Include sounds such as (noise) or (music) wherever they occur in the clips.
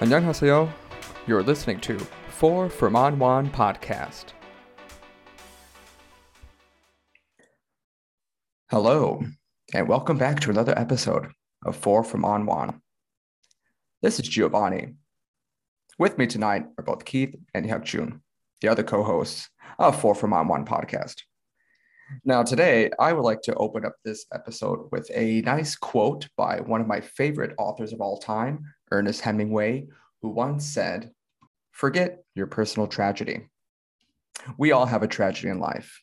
안녕하세요. You're listening to Four from On One podcast. Hello, and welcome back to another episode of Four from On One. This is Giovanni. With me tonight are both Keith and Hyuk Jun, the other co-hosts of Four from On One podcast. Now, today, I would like to open up this episode with a nice quote by one of my favorite authors of all time, Ernest Hemingway, who once said, Forget your personal tragedy. We all have a tragedy in life,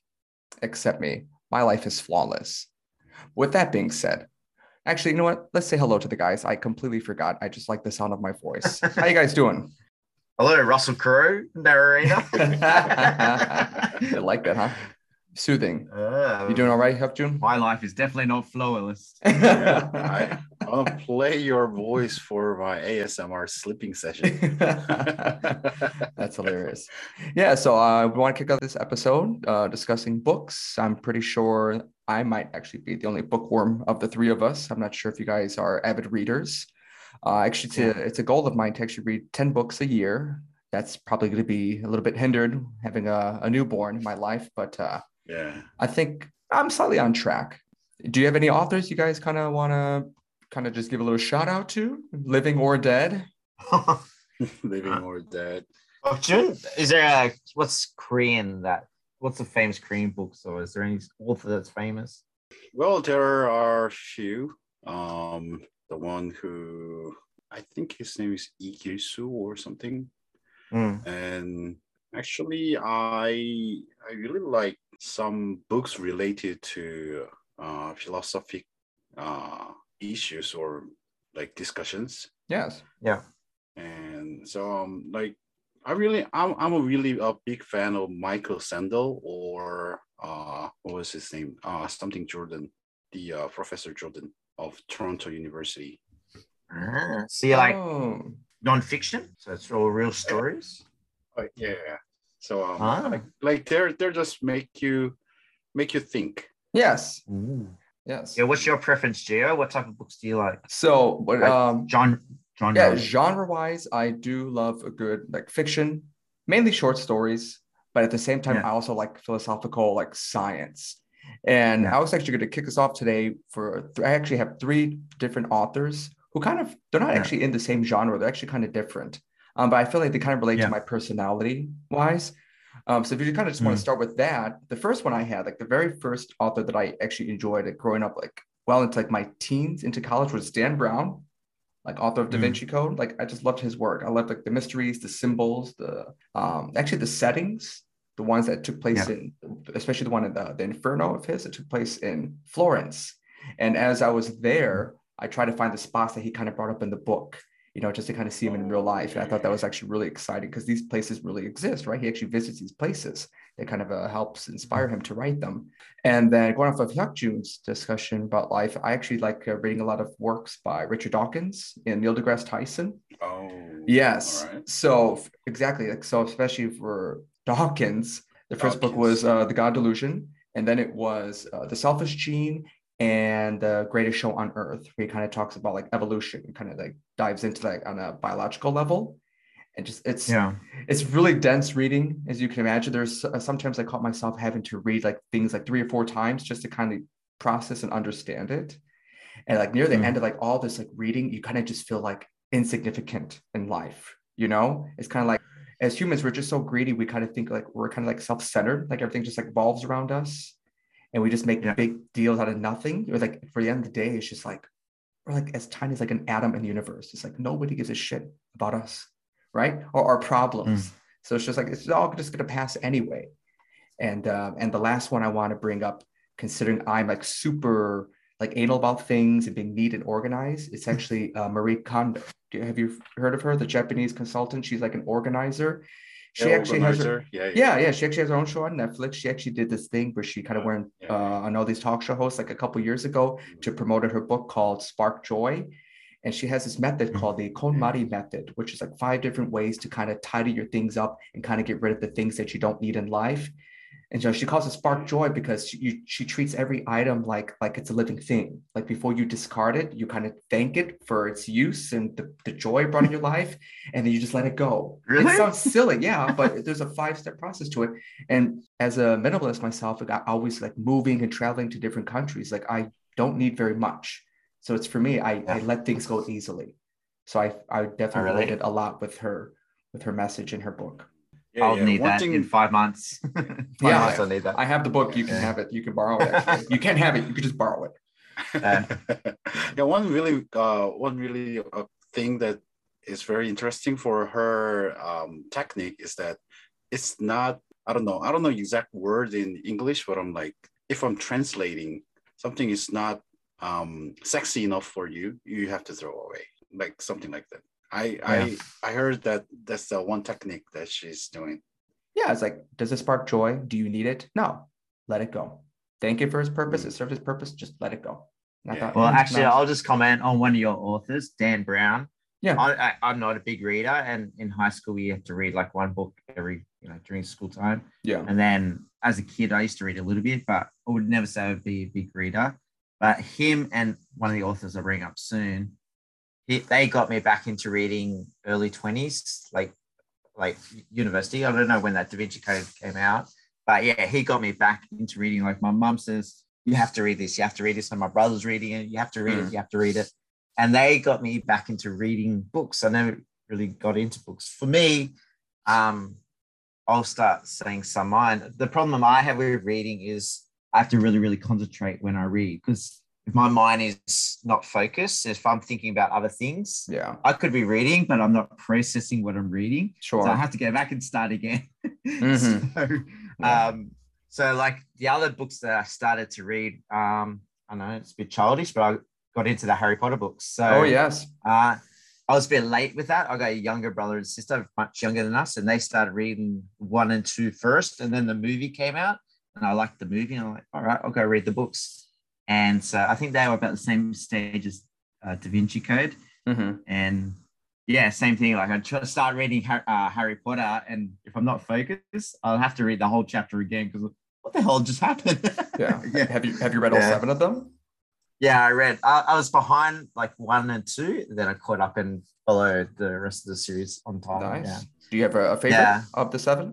except me. My life is flawless. With that being said, actually, you know what? Let's say hello to the guys. I completely forgot. I just like the sound of my voice. How you guys doing? (laughs) Hello, Russell Crowe, narrator. (laughs) I like that, huh? Soothing. Uh, You doing all right, Hyuk My life is definitely not flawless. (laughs) I, (laughs) I'll play your voice for my ASMR sleeping session. (laughs) That's hilarious. Yeah, so uh, we want to kick off this episode uh, discussing books. I'm pretty sure I might actually be the only bookworm of the three of us. I'm not sure if you guys are avid readers. Uh, actually, it's a, it's a goal of mine to actually read 10 books a year. That's probably going to be a little bit hindered having a, a newborn in my life, but uh, yeah. I think I'm slightly on track. Do you have any authors you guys kind of want to kind of just give a little shout out to, living or dead? (laughs) Living or dead. oh, June, is there a what's Korean that what's the famous Korean book? So is there any author that's famous? Well, there are a few. Um, the one who I think his name is Lee Gil-soo or something. Mm. And actually, I I really like some books related to uh, philosophic uh, issues or like discussions. Yes. Yeah. And so um like i really i'm, I'm a really a big fan of michael sandel or uh what was his name uh something jordan the uh, professor jordan of toronto university Ah, so you like Oh. non-fiction? So it's all real stories. uh, yeah so um Ah. like, like they're they're just make you make you think Yes. Ooh. Yes. Yeah, what's your preference, Gio? What type of books do you like? So, but Like, um, John John yeah, genre wise, I do love a good like fiction, mainly short stories, but at the same time, Yeah. I also like philosophical like science. And Yeah. I was actually going to kick us off today for th- I actually have three different authors who kind of they're not Yeah. actually in the same genre, they're actually kind of different. Um, but I feel like they kind of relate Yeah. to my personality wise. Um, so if you kind of just want Mm. to start with that, the first one I had, like the very first author that I actually enjoyed like, growing up, like well into like my teens into college was Dan Brown, like author of Da Mm. Vinci Code. Like I just loved his work. I loved like the mysteries, the symbols, the um actually the settings, the ones that took place Yeah. in especially the one in the, the Inferno of his that took place in Florence. And as I was there, I tried to find the spots that he kind of brought up in the book you know, just to kind of see him in real life. And I thought that was actually really exciting because these places really exist, right? He actually visits these places. It kind of uh, helps inspire him to write them. And then going off of Hyuk Jun's discussion about life, I actually like uh, reading a lot of works by Richard Dawkins and Neil deGrasse Tyson. oh Yes. right. So exactly, like so, especially for Dawkins, the first book was uh, The God Delusion, and then it was uh, The Selfish Gene and The Greatest Show on Earth, where he kind of talks about like evolution, kind of like dives into like on a biological level, and just it's Yeah. it's really dense reading, as you can imagine. There's uh, sometimes I caught myself having to read like things like three or four times just to kind of process and understand it. And like near the Mm. end of like all this like reading, you kind of just feel like insignificant in life. You know, it's kind of like as humans, we're just so greedy. We kind of think like we're kind of like self-centered, like everything just like revolves around us, and we just make big deals out of nothing. It was like for the end of the day, it's just like we're like as tiny as like an atom in the universe. It's like nobody gives a shit about us, right? Or our problems. So it's just like it's all just gonna pass anyway. And uh, and the last one I want to bring up, considering I'm like super like anal about things and being neat and organized, it's (laughs) actually uh, Marie Kondo. Do you, have you heard of her? The Japanese consultant. She's like an organizer. She Yeah, actually has her, organizer. yeah, yeah, yeah. She actually has her own show on Netflix. She actually did this thing where she kind of Yeah, went yeah. uh, on all these talk show hosts like a couple years ago to promote her book called Spark Joy. And she has this method Mhm. called the KonMari method, which is like five different ways to kind of tidy your things up and kind of get rid of the things that you don't need in life. And so she calls it spark joy because she, you, she treats every item like like it's a living thing. Like before you discard it, you kind of thank it for its use and the, the joy brought in your life, and then you just let it go. Really? It sounds silly, yeah, (laughs) but there's a five step process to it. And as a minimalist myself, like, I always like moving and traveling to different countries. Like I don't need very much, so it's for me. I, I let things go easily. So I I definitely really? related a lot with her with her message in her book. Yeah, I'll yeah. need One that thing- in five months. (laughs) five Yeah. months I'll need that. I have the book. You can Yeah. have it. You can borrow it. You can't have it. You can just borrow it. Yeah. (laughs) yeah, one really, uh, one really uh, thing that is very interesting for her um, technique is that it's not. I don't know. I don't know exact word in English, but I'm like, if I'm translating something is not um, sexy enough for you, you have to throw away, like something like that. I I I heard that that's the one technique that she's doing. Yeah, it's like, does it spark joy? Do you need it? No, let it go. Thank it for its purpose. It served its purpose. Just let it go. Yeah. thought, Well, mm, actually, nice. I'll just comment on one of your authors, Dan Brown. Yeah. I, I, I'm not a big reader, and in high school, we had to read like one book every, you know, during school time. yeah, And then as a kid, I used to read a little bit, but I would never say I would be a big reader. But him and one of the authors I'll bring up soon, he, they got me back into reading early 20s, like like university. I don't know when that Da Vinci Code came out, but yeah, he got me back into reading. Like my mum says, you have to read this, you have to read this. And my brother's reading it, you have to read Mm. it, you have to read it. And they got me back into reading books. I never really got into books. For me, um, I'll start saying some mine. The problem I have with reading is I have to really, really concentrate when I read because if my mind is not focused, if I'm thinking about other things, yeah, I could be reading, but I'm not processing what I'm reading. sure. So I have to go back and start again. (laughs) Mhm. so, Yeah. um, so like the other books that I started to read, um, I know it's a bit childish, but I got into the Harry Potter books. So oh yes, uh, I was a bit late with that. I got a younger brother and sister, much younger than us, and they started reading one and two first, and then the movie came out, and I liked the movie, and I'm like, all right, I'll go read the books. And so I think they were about the same stage as uh, Da Vinci Code, Mhm. and yeah, same thing. Like I try to start reading uh, Harry Potter, and if I'm not focused, I'll have to read the whole chapter again because what the hell just happened? (laughs) yeah. (laughs) yeah. Have you have you read all Yeah. seven of them? Yeah, I read. I, I was behind like one and two, then I caught up and followed the rest of the series on time. Nice. Yeah. Do you have a, a favorite Yeah. of the seven?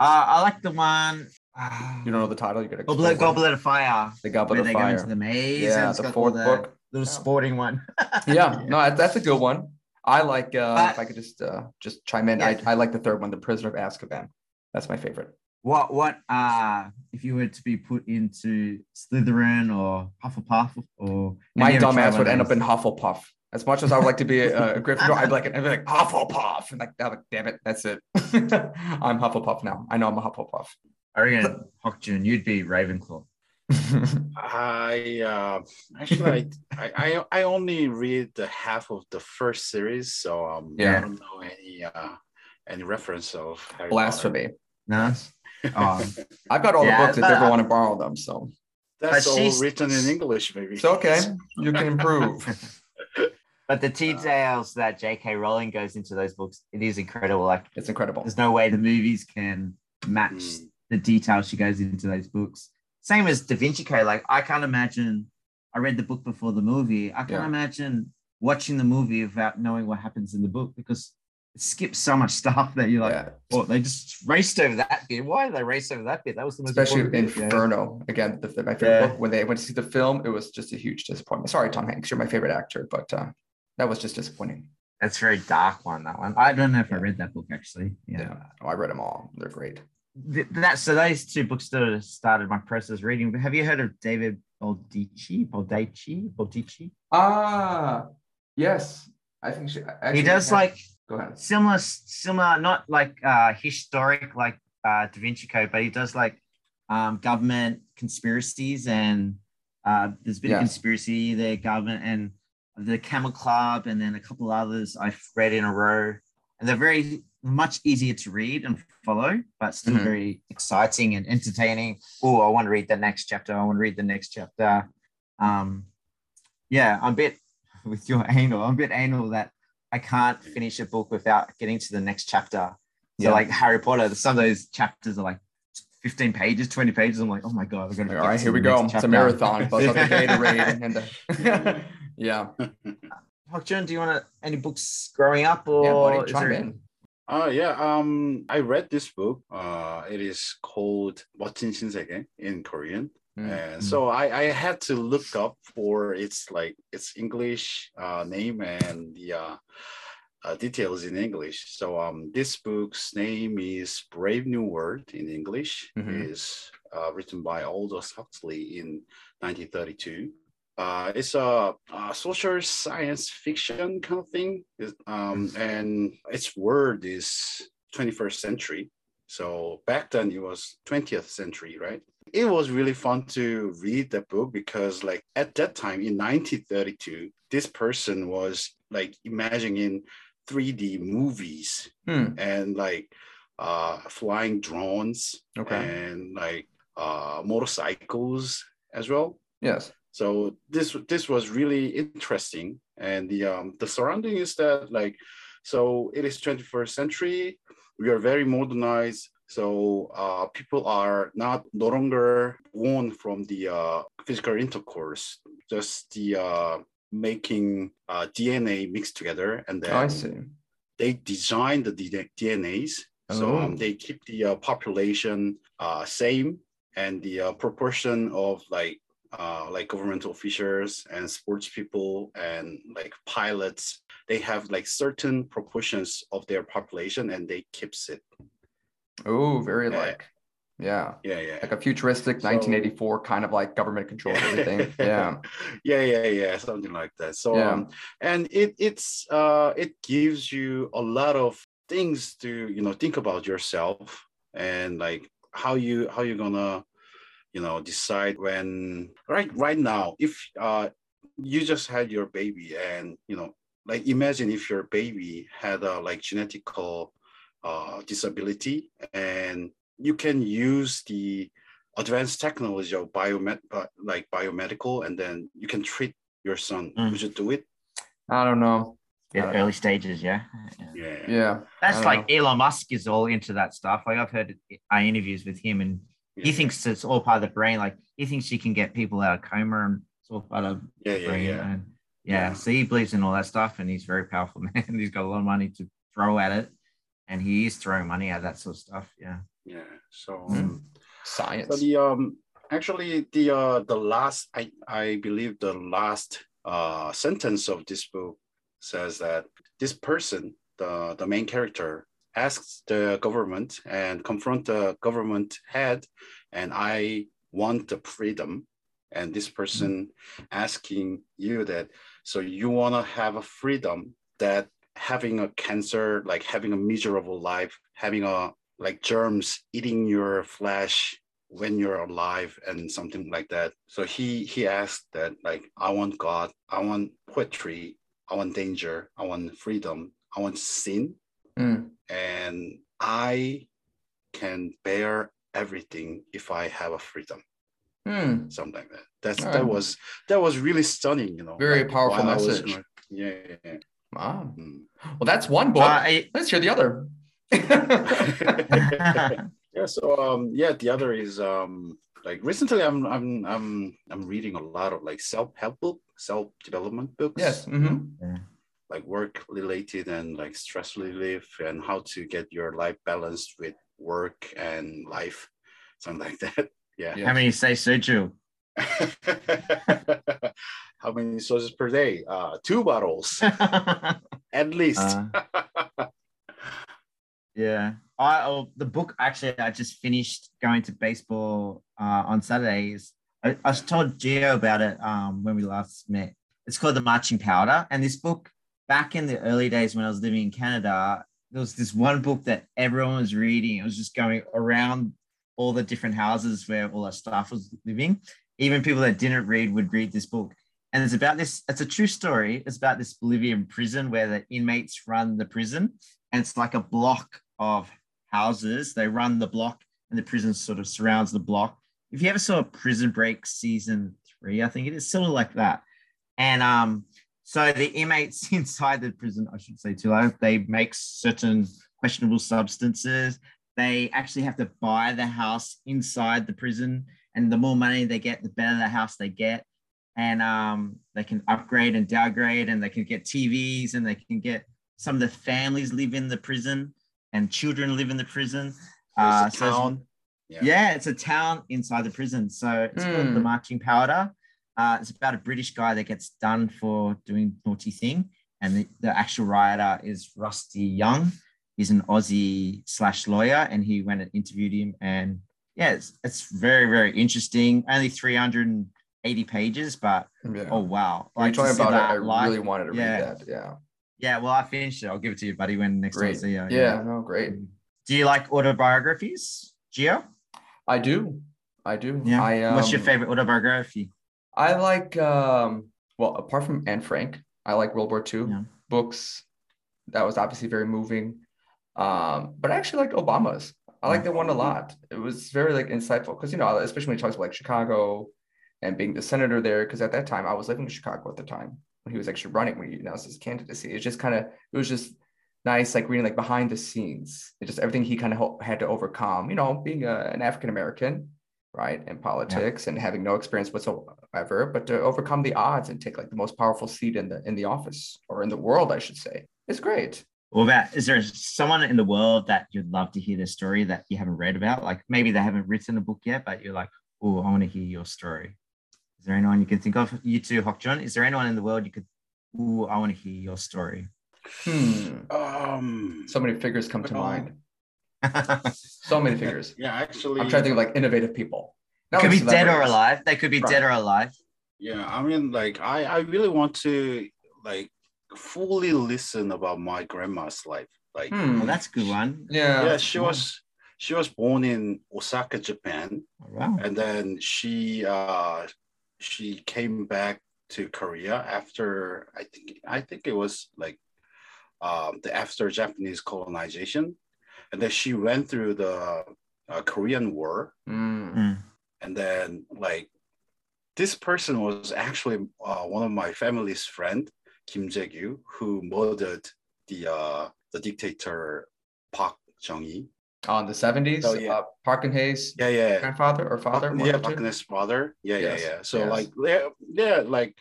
Uh, I like the one. Uh, You don't know the title. You got to Goblet, Goblet of Fire. The Where Goblet they of go into the maze. Yeah, the fourth the book. Little sporting one. (laughs) yeah, no, that's a good one. I like. Uh, But- if I could just uh, just chime in, Yeah. I, I like the third one, The Prisoner of Azkaban. That's my favorite. What what uh if you were to be put into Slytherin or Hufflepuff or My have you ever dumb ass would end up in Hufflepuff. As much as I would like to be a, a (laughs) Gryffindor, I'd be like, I'd be like Hufflepuff, and like, oh, like, damn it, that's it. (laughs) I'm Hufflepuff now. I know I'm a Hufflepuff. I reckon Hokjun, you'd be Ravenclaw. I uh, actually I, I I only read the half of the first series, so um Yeah. I don't know any uh any reference of Harry Potter. Blasphemy. No. Oh, I've got all Yeah, the books if but you ever want to borrow them. So That's But all written in English, maybe. it's okay. (laughs) You can improve. (laughs) but the details that J.K. Rowling goes into those books, it is incredible. Like, It's incredible. there's no way the movies can match Mm. The details she goes into those books. Same as Da Vinci Code. Like, I can't imagine. I read the book before the movie. I can't Yeah. imagine watching the movie without knowing what happens in the book because it skips so much (laughs) stuff that you're like, yeah. oh, they just raced over that bit. Why did they race over that bit? That was the most Especially important bit, you? Inferno. Again, the, the- my favorite Yeah. book. When they went to see the film, it was just a huge disappointment. Sorry, Tom Hanks, you're my favorite actor, but uh, that was just disappointing. That's a very dark one. That one. I don't know if I read that book actually. Yeah. yeah. Oh, I read them all. They're great. Th- that so those two books that started my process reading. Have you heard of David Baldacci? Baldacci? Baldacci? Ah, yes. I think she, actually, He does like Go ahead. similar, similar, not like uh historic like uh Da Vinci Code, but he does like um government conspiracies and uh there's been Yeah. a conspiracy there, government and the Camel Club, and then a couple others I've read in a row, and they're very much easier to read and follow, but still Mhm. very exciting and entertaining. Oh, I want to read the next chapter. I want to read the next chapter. Um, yeah, I'm a bit (laughs) with your anal. I'm a bit anal that I can't finish a book without getting to the next chapter. So Yeah. like Harry Potter, some of those chapters are like 15 pages, 20 pages. I'm like, oh my god, we're gonna. All right, here we go. It's a marathon. The Gatorade (laughs) and the (laughs) yeah. Hok-Jun, do you want to any books growing up or Yeah, buddy, chime in. Uh, yeah, um, I read this book. Uh, it is called Watching Shinsege in Korean. Mm-hmm. And mm. so I, I had to look up for its like its English uh, name and the uh, uh, details in English. So um, this book's name is Brave New World in English. Mm-hmm. is uh, written by Aldous Huxley in 1932. Uh, it's a, a social science fiction kind of thing, um, and its word is 21st century. So back then it was 20th century, right? It was really fun to read the book because, like, at that time in 1932, this person was like imagining 3D movies Hmm. and like uh, flying drones Okay. and like uh, motorcycles as well. Yes. So this this was really interesting, and the um, the surrounding is that like, so it is 21st century. We are very modernized. So uh, people are not no longer born from the uh, physical intercourse, just the uh, making uh, DNA mixed together, and then I see. they design the DNAs. So Oh. um, they keep the uh, population uh, same and the uh, proportion of like uh, like governmental officials and sports people and like pilots. They have like certain proportions of their population and they keeps it. Oh, very Yeah. like yeah. Yeah, yeah. Like a futuristic So- 1984 kind of like government control (laughs) everything. yeah. (laughs) yeah, yeah, yeah, something like that. So Yeah. um, and it it's uh it gives you a lot of things to you know think about yourself and like how you how you're gonna you know decide when right right now if uh you just had your baby and you know like imagine if your baby had a like genetical uh disability and you can use the advanced technology of biomed uh, like biomedical and then you can treat your son Mm. would you do it I don't know. Yeah, early stages, yeah. yeah. yeah Yeah. That's like don't Elon Musk is all into that stuff. Like I've heard uh, interviews with him, and he thinks it's all part of the brain. Like he thinks you can get people out of coma, and it's all part of yeah the yeah brain. yeah And yeah, Yeah. so he believes in all that stuff, and he's very powerful (laughs) man. he's got a lot of money to throw at it, and he is throwing money at that sort of stuff. Yeah. yeah so Mm. um, Science. So the um actually the uh the last I I believe the last uh sentence of this book says that this person the the main character asks the government and confront the government head and I want the freedom. And this person asking you that so you want to have a freedom that having a cancer like having a miserable life having a like germs eating your flesh when you're alive and something like that. So he he asked that like i want god i want poetry i want danger i want freedom i want sin Mm. and i can bear everything if i have a freedom Hmm. something like that that's All that right. was that was really stunning you know Very like, powerful while I was message. yeah, yeah, yeah. Wow. Mm. Well, that's one book. Uh, I- Let's hear the other. (laughs) yeah so um yeah the other is um like recently i'm i'm i'm i'm reading a lot of like self-help book self-development books yes. you know, hmm like work related and like stress relief and how to get your life balanced with work and life (laughs) something like that yeah, Yeah. How many say soju? (laughs) how many sources per day uh two bottles (laughs) at least Uh, Yeah. I oh, the book actually I just finished going to baseball uh, on Saturdays. I, I was told Gio about it um, when we last met. It's called The Marching Powder. And this book, back in the early days when I was living in Canada, there was this one book that everyone was reading. It was just going around all the different houses where all our staff was living. Even people that didn't read would read this book. And it's about this, it's a true story. It's about this Bolivian prison where the inmates run the prison. And it's like a block of houses. They run the block and the prison sort of surrounds the block. If you ever saw Prison Break season three, I think it is sort of like that. And um, so the inmates (laughs) inside the prison, I should say too loud, they make certain questionable substances. they actually have to buy the house inside the prison, and the more money they get, the better the house they get, and um, they can upgrade and downgrade, and they can get TVs, and they can get some of the families live in the prison, and children live in the prison. Uh, a so it's- town. yeah. it's a town inside the prison. So it's called the Hmm. Marching Powder. Uh, it's about a British guy that gets done for doing naughty thing, and the, the actual writer is Rusty Young. He's an Aussie slash lawyer, and he went and interviewed him. And yeah, it's, it's very very interesting. Only three hundred and eighty pages, but Yeah. oh wow! When you me about that I really wanted to yeah. read that. Yeah. Yeah, well, I finished it. I'll give it to you, buddy, when next time I see you. Yeah. No, great. Do you like autobiographies, Gio? I do. I do. Yeah. I, um, What's your favorite autobiography? I like um well, apart from Anne Frank, I like World War II Yeah. books. That was obviously very moving. Um, but I actually liked Obama's. I like that one a lot. It was very like insightful because you know, especially when he talks about like Chicago and being the senator there, because at that time I was living in Chicago at the time when he was actually running when he announced his candidacy. It's just kind of it was just nice, like reading like behind the scenes. It just everything he kind of ho- had to overcome. You know, being a, an African American, right, in politics and having no experience whatsoever, but to overcome the odds and take like the most powerful seat in the in the office or in the world, I should say, is great. well about is there someone in the world that you'd love to hear their story that you haven't read about? Like maybe they haven't written a book yet, but you're like, oh, I want to hear your story. Is there anyone you can think of? You too, Hokjun. Is there anyone in the world you could, oh, I want to hear your story? Hmm. Um, So many figures come to Well, mind. Could (laughs) So many figures. Yeah, actually. I'm trying to think of like innovative people. Not be like dead or alive. They could be Right. dead or alive. Yeah, I mean, like, I, I really want to like fully listen about my grandma's life. Like, Hmm. Well, that's a good one. Yeah. yeah, she was she was born in Osaka, Japan, Oh, wow. and then she uh she came back to Korea after I think I think it was like um the after Japanese colonization, and then she went through the uh, Korean War, Hmm. Mm. and then like this person was actually uh, one of my family's friend Kim Jae-gyu who murdered the uh, the dictator Park Chung-hee. On the 70s, Oh, yeah. uh, Park Geun-hye's Yeah, yeah. grandfather or father? Park, yeah, Park two? Geun-hye's father. Yeah, Yes, yeah, yeah. So yes. like yeah, yeah, like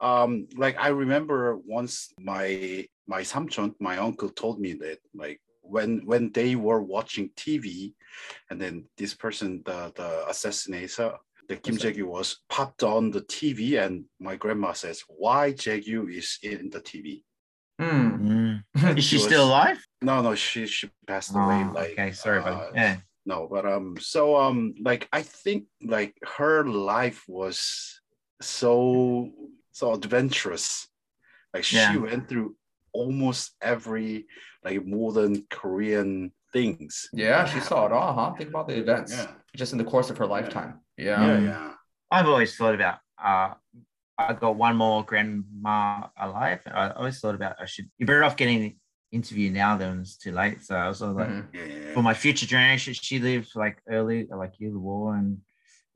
um like I remember once my my samchon, my uncle told me that like when when they were watching TV and then this person the the assassination the Kim? Jae-gyu was popped on the TV and my grandma says why Jae-gyu is in the TV. Hmm. Mm. Is she still alive? No, no, she she passed away. Oh, Like okay, sorry, uh, Yeah. no but um so um like i think like her life was so so adventurous like she went through almost every like modern korean things Yeah, she saw it all, huh? Think about the events yeah just in the course of her lifetime. Yeah. yeah Um, yeah I've always thought about. Uh, I got one more grandma alive. I always thought about I should. You're better off getting an interview now than it's too late. So I was sort of like, Mhm. yeah, yeah, for my future generation, she lived like early, like you, the war, and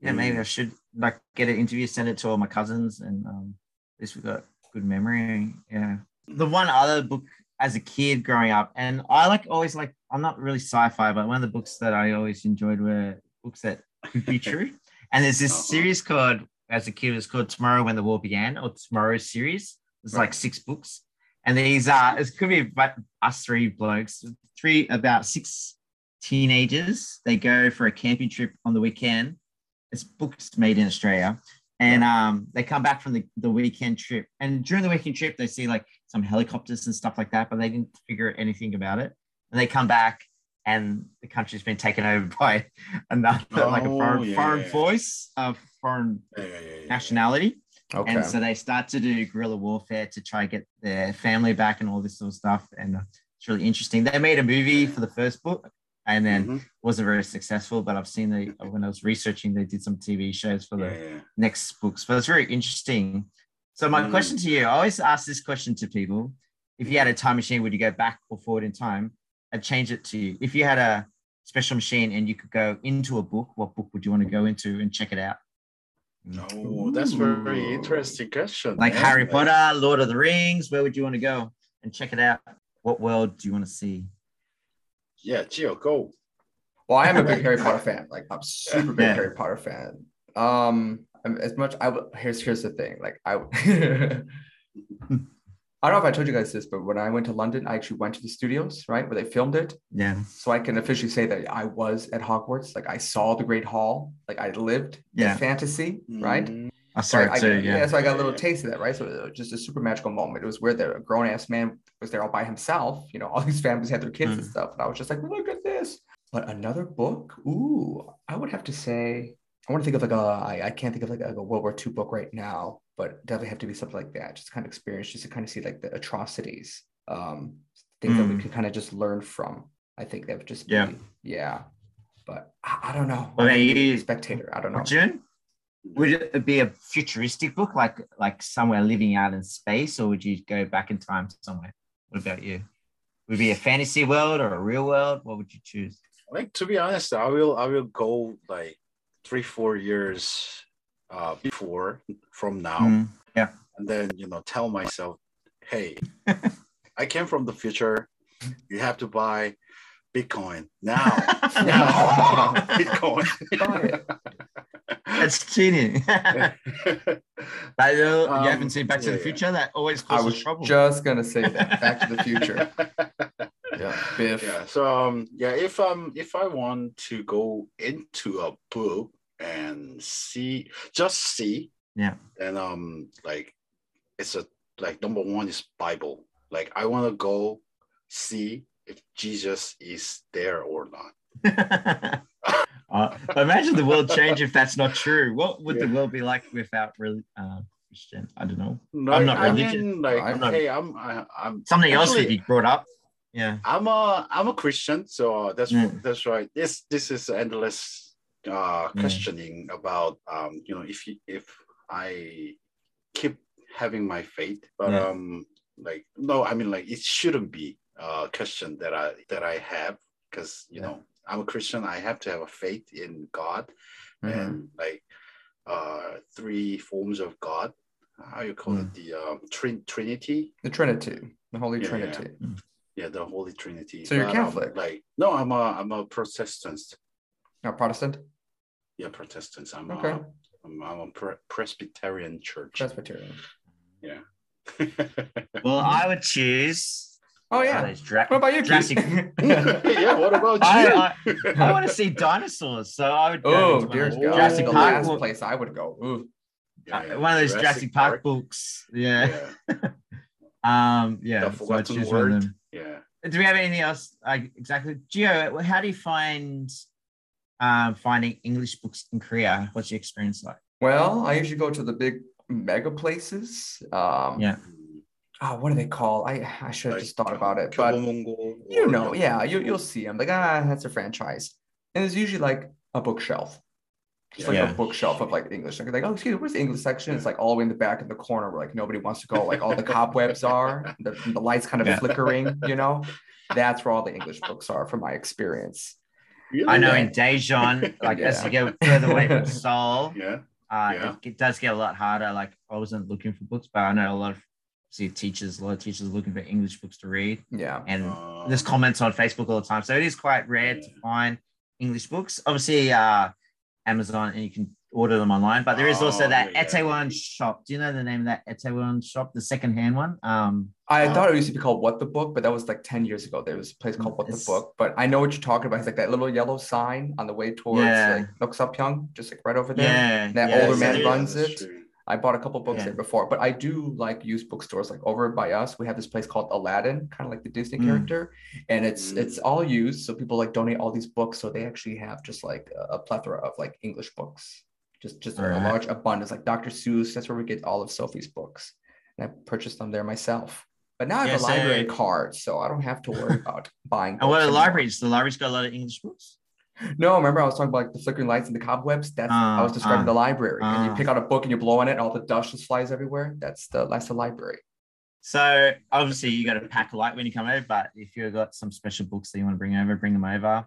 yeah, maybe Mm. I should like get an interview, send it to all my cousins, and um, at least we got good memory. Yeah. The one other book as a kid growing up, and I like always like I'm not really sci-fi, but one of the books that I always enjoyed were books that could be (laughs) true. And there's this Uh-huh. series called as a kid it was called Tomorrow When the War Began or Tomorrow series. It's like six books. And these are it could be about us three blokes, three about six teenagers. They go for a camping trip on the weekend. It's books made in Australia. And um, they come back from the, the weekend trip. And during the weekend trip, they see like some helicopters and stuff like that, but they didn't figure anything about it. And they come back and the country's been taken over (laughs) by another like a Oh, foreign, yeah, foreign yeah. voice of foreign yeah, nationality. Okay. And so they start to do guerrilla warfare to try to get their family back and all this sort of stuff. And uh, it's really interesting. They made a movie for the first book and then Mhm. wasn't very successful, but I've seen the when I was researching, they did some TV shows for the next books. But it's very interesting. So my Mm. question to you, I always ask this question to people. If you had a time machine, would you go back or forward in time? I'd change it to you. If you had a special machine and you could go into a book, what book would you want to go into and check it out? Oh, that's a very interesting question. Like man. Harry Potter, Lord of the Rings, where would you want to go and check it out? What world do you want to see? Yeah, Gio, go. Well, I am a big Harry Potter fan. Like I'm super big Yeah. Harry Potter fan. Um, I'm- as much I w- here's here's the thing. Like I, (laughs) I don't know if I told you guys this, but when I went to London, I actually went to the studios, right, where they filmed it. Yeah. So I can officially say that I was at Hogwarts. Like I saw the Great Hall. Like I lived Yeah. in fantasy, right? Mm, I So saw I, it I- too. yeah. Yeah. so I got a little taste of that, right? So it was just a super magical moment. It was where the grown ass man was there all by himself. You know, (laughs) all these families had their kids and Mm. stuff, and I was just like, look at this. But another book, ooh, I would have to say, I want to think of like a, I, I can't think of like a, like a World War II book right now, but definitely have to be something like that. Just kind of experience, just to kind of see like the atrocities, um, things that we Mm. can kind of just learn from. I think that would just be, Yeah. yeah. But I, I don't know. What about Maybe you? spectator? I don't know. June, would it be a futuristic book, like like somewhere living out in space, or would you go back in time to somewhere? What about you? Would it be a fantasy world or a real world? What would you choose? like to be honest, I will I will go like three four years uh before from now, Mm, yeah. and then you know tell myself, hey, (laughs) I came from the future. You have to buy Bitcoin now. now, (laughs) (laughs) Bitcoin. That's cheating. But, uh, Um, you haven't seen Back to yeah, the yeah. Future? That always causes I was trouble. just gonna say that. Back to the Future. Yeah, Biff. yeah so um yeah if um if i want to go into a book and see just see Yeah. And um like it's a like number one is bible like i want to go see if jesus is there or not (laughs) Uh, imagine the world change if that's not true. What would the world be like without really uh, Christian? I don't know. Like, not I religious. mean, like I'm not- hey i'm I, i'm Something else Actually- be brought up. Yeah. i'm a i'm a christian so uh, that's Mm. that's right this this is endless uh Yeah. questioning about um you know if if i keep having my faith but Yeah. um like no i mean like it shouldn't be a question that i that i have because you Yeah. know i'm a christian i have to have a faith in god Mhm. and like uh three forms of god how you call it the um trin- trinity The Trinity, the Holy Yeah, Trinity. yeah the holy trinity So you're But, um, Catholic? like no i'm a i'm a protestant No, Protestant. Yeah protestants i'm Okay. a, I'm, I'm a pre- presbyterian church Presbyterian. yeah (laughs) Well, I would choose. Oh uh, yeah. those Dra- What about you, Jurassic. (laughs) Yeah what about you I, I, I want to see dinosaurs, so I would go oh to one dear God. those Oh. Jurassic the Park. last book- place I would go. Ooh. Yeah, uh, yeah. one of those Jurassic, Park, books. Yeah. yeah (laughs) Um. Yeah. The so I'd Forgotten choose one of them. yeah Do we have anything else? Like exactly, Gio. How do you find um, finding English books in Korea? What's your experience like? Well, I usually go to the big mega places. Um, yeah. Oh, what do they call? I I should have like, just thought about it, but you know, yeah, you you'll see. I'm like, ah, that's a franchise, and it's usually like a bookshelf. It's like yeah. a bookshelf of like English. Like, like, oh, excuse me, where's the English section? It's like all the way in the back of the corner where like nobody wants to go. Like all the cobwebs are, the, the lights kind of yeah. flickering. You know, that's where all the English books are, from my experience. Really? I know Yeah. in Daejeon, (laughs) like as you go further away from (laughs) Seoul, yeah uh, Yeah. it, it does get a lot harder. Like I wasn't looking for books, but I know a lot of see teachers, a lot of teachers looking for English books to read, Yeah, and Uh, there's comments on Facebook all the time. So it is quite rare to find English books. Obviously, uh, Amazon, and you can order them online. But there is also Oh, that yeah. Itaewon shop. Do you know the name of that Itaewon shop, the secondhand one? Um, I Uh, thought it used to be called What the Book, but that was like 10 years ago. There was a place called What the Book, but I know what you're talking about. It's like that little yellow sign on the way towards Yeah. like Noksapyeong, just like right over there. yeah, That yeah, older man runs it. true. I bought a couple books Yeah. there before, but I do like used bookstores. Like over by us, we have this place called Aladdin, kind of like the Disney Mm. character, and it's Mm. it's all used. So people like donate all these books, so they actually have just like a, plethora of like English books, just just a, a Alright. large abundance. Like Dr. Seuss, that's where we get all of Sophie's books, and I purchased them there myself. But now I have Yeah, a library card, so I don't have to worry (laughs) about buying. And what are the libraries? The library's got a lot of English books. No, remember I was talking about like the flickering lights and the cobwebs. That's I was Ah, describing ah, the library, and you ah. pick out a book and you blow on it, and all the dust just flies everywhere. That's the that's the library. So obviously you got to pack a light when you come over, but if you've got some special books that you want to bring over, bring them over.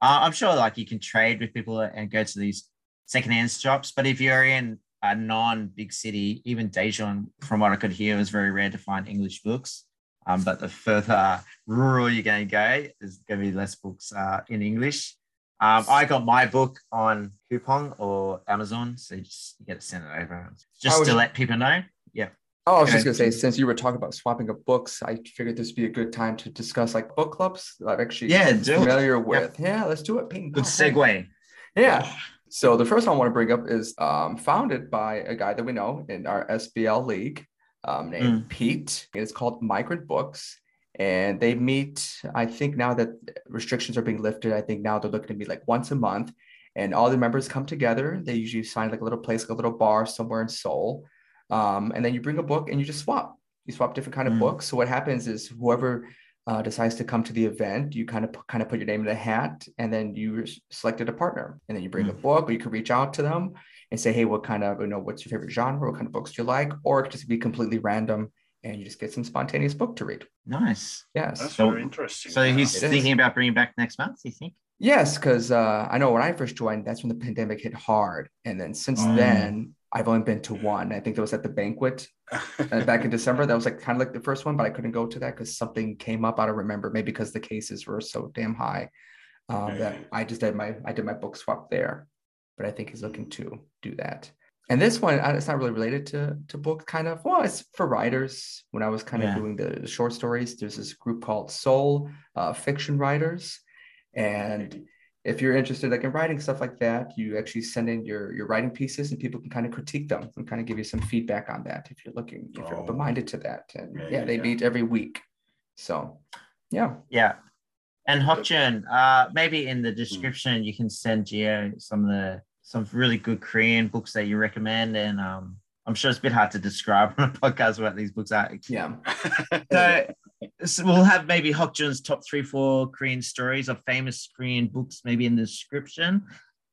Uh, I'm sure like you can trade with people and go to these secondhand shops. But if you're in a non-big city, even Daejeon, from what I could hear, was very rare to find English books. Um, but the further rural you're going to go, there's going to be less books uh, in English. Um, I got my book on Coupang or Amazon, so you just you get to send it over. Just was- to let people know. Yeah. Oh, I was just gonna say, since you were talking about swapping of books, I figured this would be a good time to discuss like book clubs I've actually Yeah, it. familiar with. Yeah, let's do it. Ping Good segue. Yeah. So the first one I want to bring up is um, founded by a guy that we know in our SBL league um, named Mm. Pete. It's called Migrant Books. And they meet, I think now that restrictions are being lifted, I think now they're looking to meet like once a month. And all the members come together. They usually find like a little place, like a little bar somewhere in Seoul. Um, and then you bring a book and you just swap. You swap different kind of Mm. books. So what happens is whoever uh, decides to come to the event, you kind of kind of put your name in a hat, and then you selected a partner, and then you bring a book, or you can reach out to them and say, hey, what kind of you know what's your favorite genre, what kind of books do you like, or it could just be completely random, and you just get some spontaneous book to read. Nice. Yes, That's So- very interesting. So he's It is. thinking about bringing back next month. You think? yes, because uh, I know when I first joined, that's when the pandemic hit hard, and then since Oh. then. I've only been to one. I think that was at the banquet uh, (laughs) back in December. That was like kind of like the first one, but I couldn't go to that because something came up. I don't remember. Maybe because the cases were so damn high um, that I just did my I did my book swap there. But I think he's looking to do that. And this one, it's not really related to to book kind of. Well, it's for writers. When I was kind Yeah. of doing the short stories, there's this group called Seoul uh, Fiction Writers, and if you're interested like in writing stuff like that you actually send in your your writing pieces and people can kind of critique them and kind of give you some feedback on that if you're looking if you're Oh. open-minded to that and Yeah, yeah, yeah, they yeah. meet every week so yeah Yeah. And Hokjun, uh, maybe in the description you can send Gio some of the some really good Korean books that you recommend, and um, I'm sure it's a bit hard to describe (laughs) on a podcast what these books are. yeah So, so we'll have maybe Hokjun's top three, four Korean stories of famous Korean books, maybe in the description.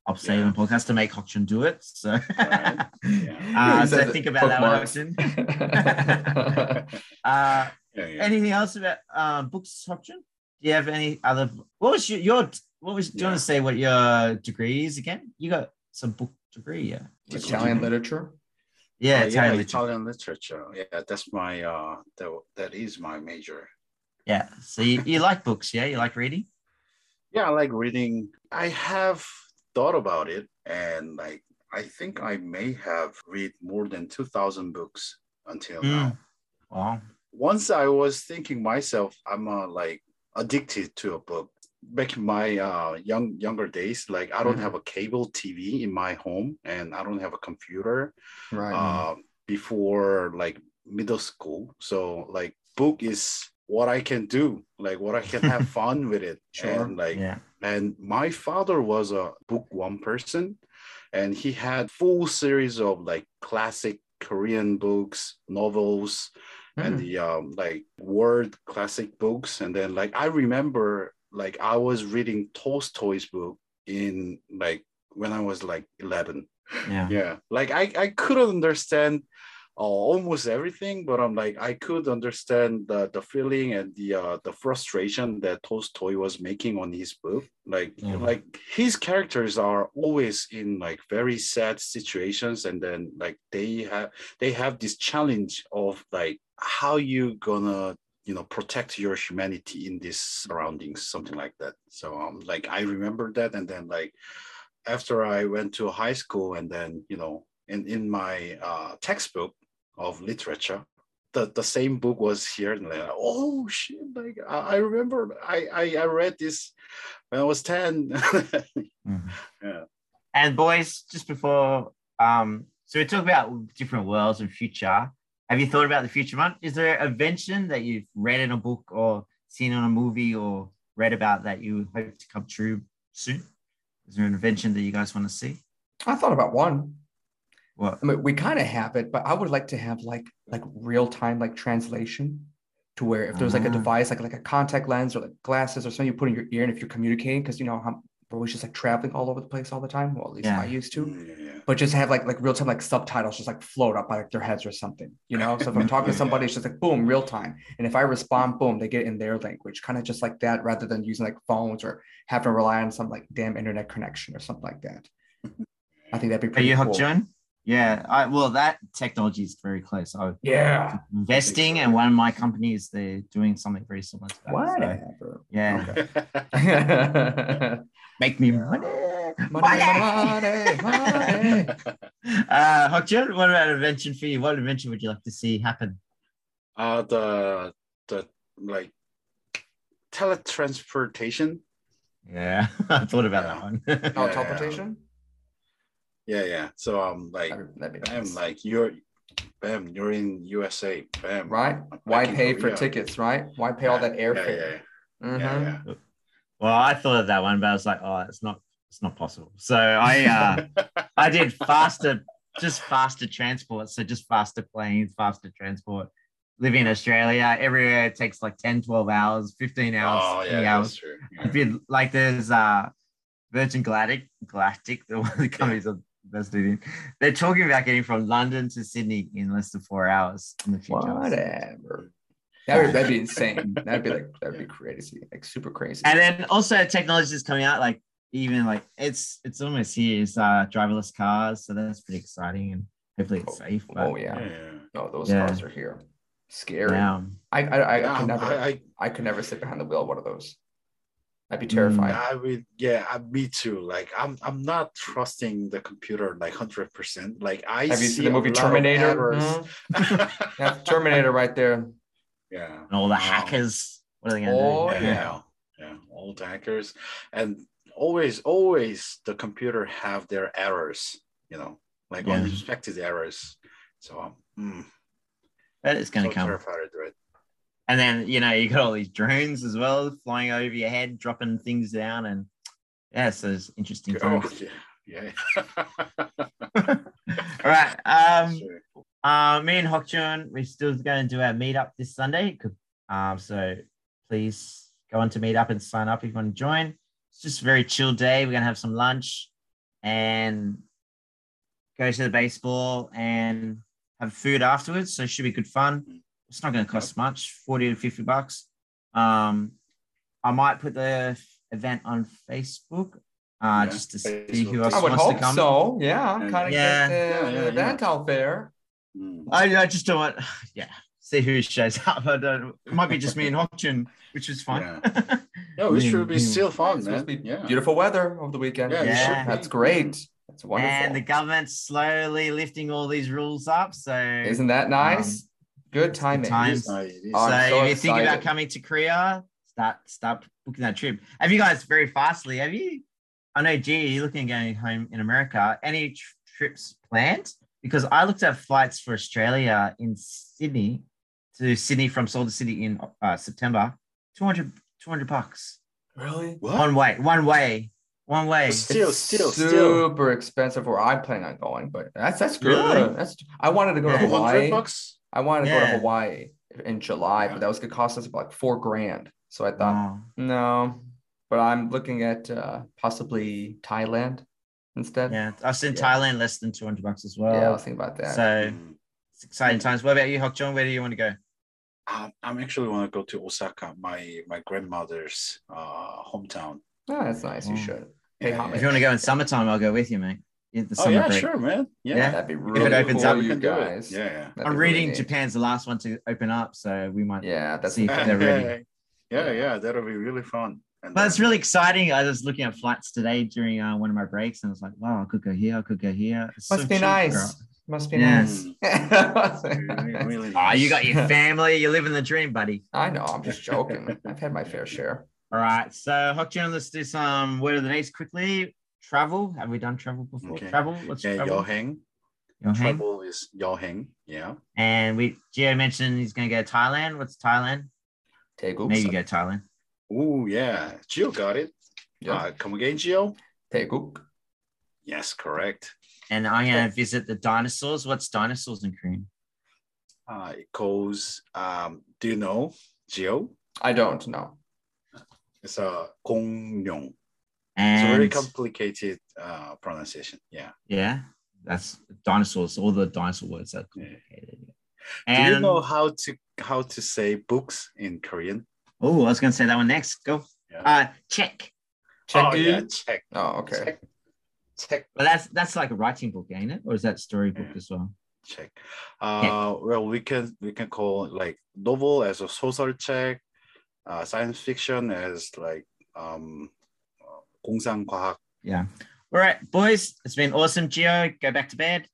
I'll say Yeah. the podcast to make Hokjun do it. So, Right. (laughs) Yeah. uh, so think about that one, bookmarks. (laughs) (laughs) Uh, yeah, yeah. anything else about um, books, Hokjun? Do you have any other? What was your, your what was? Do you want to say what your degree is again? You got some book degree, yeah. What's your italian degree? literature Yeah, Oh, Italian yeah, literature. Italian literature. Yeah, that's my uh that, that is my major. Yeah. So you, you like books, yeah? You like reading? Yeah, I like reading. I have thought about it and like I think I may have read more than 2000 books until Mm. now. Wow. Once I was thinking myself I'm uh, like addicted to a book. Back in my uh, young younger days, like I don't Mhm. have a cable TV in my home and I don't have a computer. right uh, before like middle school. So like book is what I can do, like what I can have (laughs) fun with it. Sure. And like Yeah. and my father was a book one person and he had full series of like classic Korean books, novels, and Mm. the um like word classic books. And then like I remember like I was reading Tolstoy's book in like when I was like 11 Yeah. yeah like i i couldn't understand uh, almost everything but i'm like i could understand the the feeling and the uh the frustration that tolstoy was making on his book like Yeah. like his characters are always in like very sad situations and then like they have they have this challenge of like how you gonna you know protect your humanity in these surroundings something like that so um like i remember that and then like after I went to high school and then, you know, in, in my uh, textbook of literature, the, the same book was here. And like, oh shit, like I, I remember I, I, I read this when I was 10. (laughs) Mhm. yeah. And boys, just before um, so we talk about different worlds and future. Have you thought about the future one? Is there a invention that you've read in a book or seen on a movie or read about that you hope to come true soon? Is there an invention that you guys want to see? i thought about one What? I mean, we kind of have it, but I would like to have like like real time like translation to where if there's like a Ah. device like like a contact lens or like glasses or something you put in your ear and if you're communicating because you know how we're always just like traveling all over the place all the time. Well, at least Yeah. I used to. Yeah, yeah. But just have like like real time like subtitles just like float up by like their heads or something. You know, so if I'm (laughs) talking to Yeah. somebody, it's just like boom, real time. And if I respond, boom, they get in their language, kind of just like that, rather than using like phones or having to rely on some like damn internet connection or something like that. (laughs) I think that'd be pretty. Are pretty you cool. Hokjun? Yeah, I well that technology is very close. I'm Yeah. investing, and one of my companies they're doing something very similar to that. so, yeah, Okay. (laughs) (laughs) make me money. money, money, money. (laughs) Uh, Hokjun, what about invention for you? What invention would you like to see happen? uh, the the like teletransportation. Yeah, I thought about that one. Oh, Yeah. Yeah, yeah. So um, like, That'd, that'd be bam, nice. like you're, bam, you're in USA, bam. right? I'm Why pay for Korea. tickets, right? Why pay all that Yeah, airfare? Yeah, Mhm. yeah, yeah. well, I thought of that one, but I was like, oh, it's not, it's not possible. So I, uh, (laughs) I did faster, just faster transport. So just faster planes, faster transport. Living in Australia, everywhere it takes like 10, 12 hours, 15 hours, Oh yeah, hours. that's true. If you like, there's uh Virgin Galactic, Galactic, (laughs) the one of the companies I'm invested in. They're talking about getting from London to Sydney in less than four hours in the future. Whatever. (laughs) That would, that'd be insane. That'd be like that'd be crazy, like super crazy. And then also technology is coming out, like even like it's it's almost here. It's uh driverless cars, so that's pretty exciting and hopefully it's safe. But oh yeah, Yeah. no, those Yeah. cars are here. Scary. yeah. I I, I, Yeah, could never. I, I, I, could never sit behind the wheel of one of those. I'd be Mm. terrified. I would, yeah, I, me too. Like, I'm, I'm not trusting the computer like hundred percent. Like, I Have you see seen the movie Terminator? errors. Mhm. (laughs) Yeah, Terminator right there. yeah. And all the hackers. What are they gonna Oh, do? yeah. yeah old hackers and always always the computer have their errors you know like Yeah. unexpected errors so um, mm, But it's gonna so come. terrified to it And then you know you got all these drones as well flying over your head, dropping things down, and yeah, so it's interesting oh, yeah yeah (laughs) all right. Um, Sure. uh, me and Hokjun, we're still going to do our meetup this Sunday. Um, so please go on to meetup and sign up if you want to join. It's just a very chill day. We're gonna have some lunch and go to the baseball and have food afterwards. So it should be good fun. It's not going to cost much, 40 to 50 bucks. Um, I might put the event on Facebook uh, Yeah, just to see who else I would wants hope to come. so. Yeah, Yeah. kind of Yeah. get the, Yeah, yeah, event out there. Mm. I, I just don't want, (sighs) yeah, see who shows up. I don't, it might be just me and Hokjun, which is fine. yeah (laughs) it should be still fun It's man be yeah beautiful weather over the weekend. Yeah, Yeah, that's great. That's wonderful. and the government's slowly lifting all these rules up. So, Isn't that nice? Good timing. times. It is nice, it is Oh, so, so if you think about coming to Korea, start start booking that trip. Have you guys very fastly? Have you? I know, G, you're looking at going home in America. Any tr- trips planned? Because I looked at flights for Australia in Sydney to Sydney from Salt City in uh, September. 200, 200 bucks Really? what one way, one way, one way. Still, It's still, super still. expensive where I plan on going, but that's that's good. Really? That's I wanted to go to Yeah. 200 Hawaii. bucks I wanted to go to Hawaii in July, Yeah. but that was gonna cost us about like four grand. So I thought, Oh, no, but I'm looking at uh, possibly Thailand instead. yeah, I've seen Yeah. Thailand less than 200 bucks as well. Yeah, I was thinking about that. So Mm. it's exciting times. What about you, Hokjun? Where do you want to go? um, i'm actually want to go to osaka my my grandmother's uh hometown oh, that's nice. You should Hey, Yeah. If you want to go in summertime, I'll go with you, mate. In the oh yeah break. sure man yeah, Yeah. That'd be it really opens cool, up, you can do it. guys. yeah yeah That'd I'm be really reading. Japan's the last one to open up, so we might. Yeah, that's See if they're ready. (laughs) yeah yeah that'll be really fun and But it's really exciting. I was looking at flights today during uh, one of my breaks, and I was like, "Wow, I could go here. I could go here." It's Must so be cheap, nice. girl. Must be Yeah. nice. (laughs) really, really Ah, you got your family. You're living the dream, buddy. I know. I'm just joking. I've had my fair share. (laughs) All right. So, Hokjun, let's do some word of the days quickly. Travel. Have we done travel before? Okay. Travel. Let's yeah travel. yoheng Yoheng. trouble is yoheng yeah And we Gio mentioned he's going to go to Thailand. What's Thailand? Taegu. Maybe go to Thailand. oh yeah Gio got it Yeah. uh, come again Gio Taegu. yes correct And I'm going to visit the dinosaurs. What's dinosaurs in Korean? uh it goes um do you know Gio I don't know. it's a 공룡 it's a very complicated uh pronunciation yeah yeah, that's dinosaurs. All the dinosaur words are Yeah. complicated. do And you know how to how to say books in Korean oh, I was going to say that one next. Go. Yeah. Uh, check. Check oh yeah check Oh, okay. check check But that's that's like a writing book, ain't it? Or is that storybook Yeah. as well? check. Uh, well, we can we can call like novel as a social check, uh, science fiction as like um, yeah. All right, boys. It's been awesome, Gio. Go back to bed.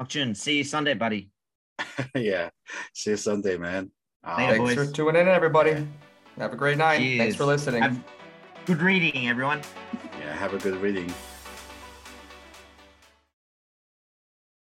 Hokjun, see you Sunday, buddy. (laughs) yeah. See you Sunday, man. Thanks boys. for tuning in, everybody. Have a great night. Cheers. Thanks for listening. Have good reading, everyone. Yeah, have a good reading.